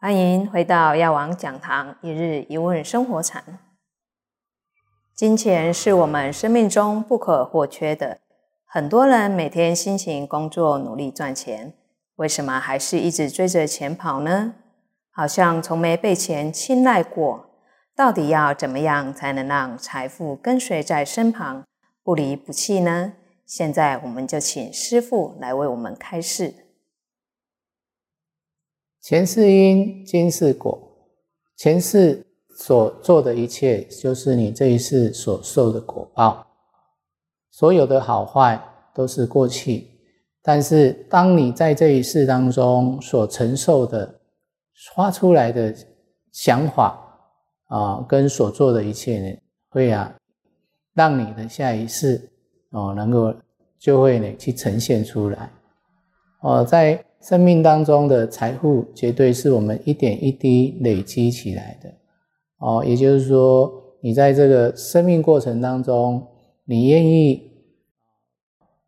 欢迎回到药王讲堂，一日一问生活禅。金钱是我们生命中不可或缺的，很多人每天辛勤工作，努力赚钱，为什么还是一直追着钱跑呢？好像从没被钱青睐过。到底要怎么样才能让财富跟随在身旁，不离不弃呢？现在我们就请师父来为我们开示。前世因，今世果。前世所做的一切，就是你这一世所受的果报。所有的好坏都是过去，但是当你在这一世当中所承受的、发出来的想法啊，跟所做的一切呢，会啊，让你的下一世哦，能够就会呢去呈现出来。哦，在。生命当中的财富，绝对是我们一点一滴累积起来的哦。也就是说，你在这个生命过程当中，你愿意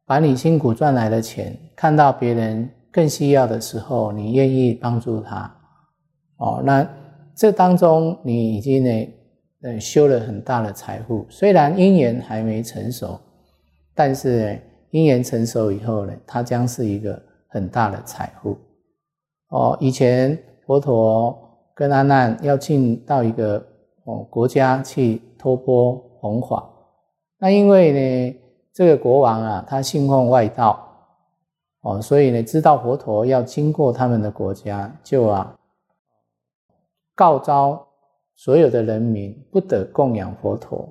把你辛苦赚来的钱，看到别人更需要的时候，你愿意帮助他哦。那这当中，你已经呢，呃，修了很大的财富。虽然因缘还没成熟，但是因缘成熟以后呢，它将是一个。很大的财富哦！以前佛陀跟阿难要进到一个哦国家去托钵弘法，那因为呢这个国王啊他信奉外道哦，所以呢知道佛陀要经过他们的国家，就啊告召所有的人民不得供养佛陀。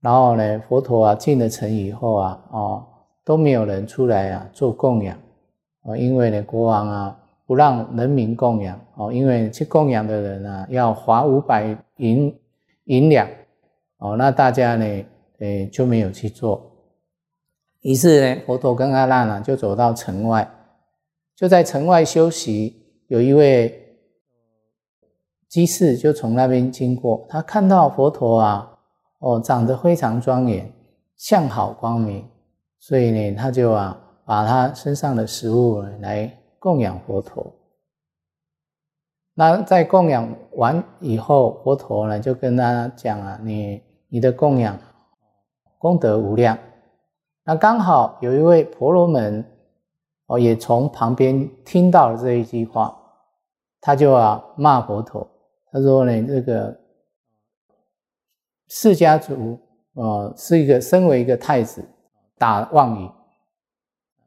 然后呢佛陀啊进了城以后啊哦。都没有人出来啊做供养啊，因为呢国王啊不让人民供养哦，因为去供养的人啊要花五百银银两哦，那大家呢诶就没有去做。于是呢佛陀跟阿难啊就走到城外，就在城外休息。有一位居士就从那边经过，他看到佛陀啊哦长得非常庄严，相好光明。所以呢，他就啊，把他身上的食物来供养佛陀。那在供养完以后，佛陀呢就跟他讲啊，你你的供养功德无量。那刚好有一位婆罗门哦，也从旁边听到了这一句话，他就啊骂佛陀，他说呢，这个释迦族啊是一个身为一个太子。打妄语，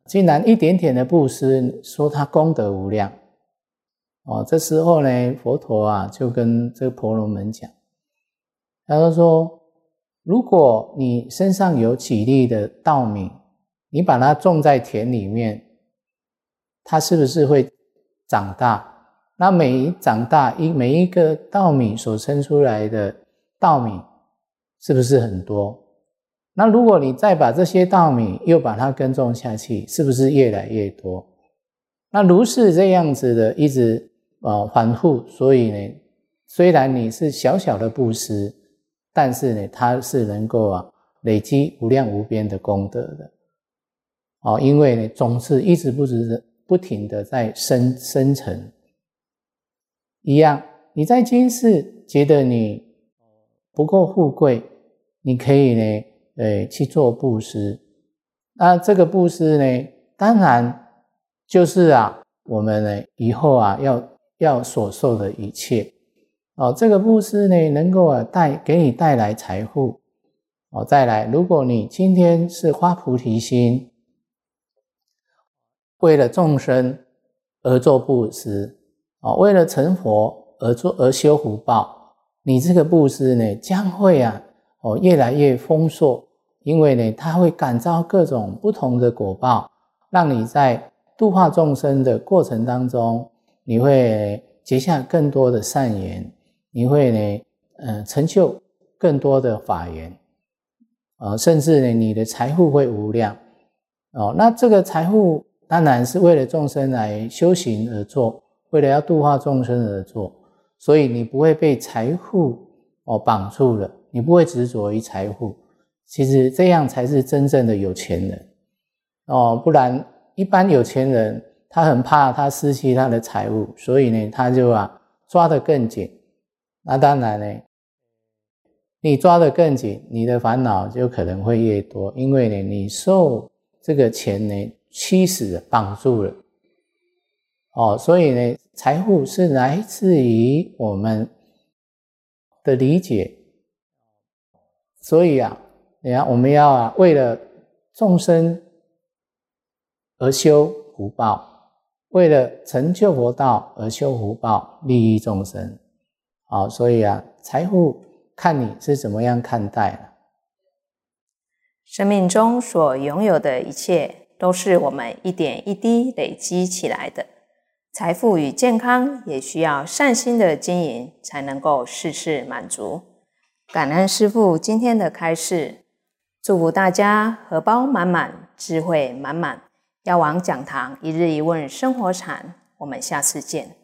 竟然一点点的布施，说他功德无量哦。这时候呢，佛陀啊就跟这个婆罗门讲，他就说：如果你身上有几粒的稻米，你把它种在田里面，它是不是会长大？那每长大一每一个稻米所生出来的稻米，是不是很多？那如果你再把这些稻米又把它耕种下去，是不是越来越多？那如是这样子的一直啊反复，所以呢，虽然你是小小的布施，但是呢，它是能够啊累积无量无边的功德的。哦，因为呢，总是一直不止的不停的在生生成。一样，你在今世觉得你不够富贵，你可以呢。诶，去做布施，那这个布施呢，当然就是啊，我们呢以后啊要要所受的一切哦，这个布施呢能够啊带给你带来财富哦。再来，如果你今天是发菩提心，为了众生而做布施哦，为了成佛而做而修福报，你这个布施呢将会啊哦越来越丰硕。因为呢，它会感召各种不同的果报，让你在度化众生的过程当中，你会结下更多的善缘，你会呢，嗯，成就更多的法缘，呃，甚至呢，你的财富会无量，哦，那这个财富当然是为了众生来修行而做，为了要度化众生而做，所以你不会被财富哦绑住了，你不会执着于财富。其实这样才是真正的有钱人哦，不然一般有钱人他很怕他失去他的财物，所以呢，他就啊抓得更紧。那当然呢，你抓得更紧，你的烦恼就可能会越多，因为呢，你受这个钱呢驱使绑住了。哦，所以呢，财富是来自于我们的理解。所以啊，你看，我们要啊，为了众生而修福报，为了成就佛道而修福报，利益众生。好，所以啊，财富看你是怎么样看待了。生命中所拥有的一切，都是我们一点一滴累积起来的。财富与健康也需要善心的经营，才能够事事满足。感恩师父今天的开示，祝福大家荷包满满，智慧满满。药王讲堂一日一问生活禅，我们下次见。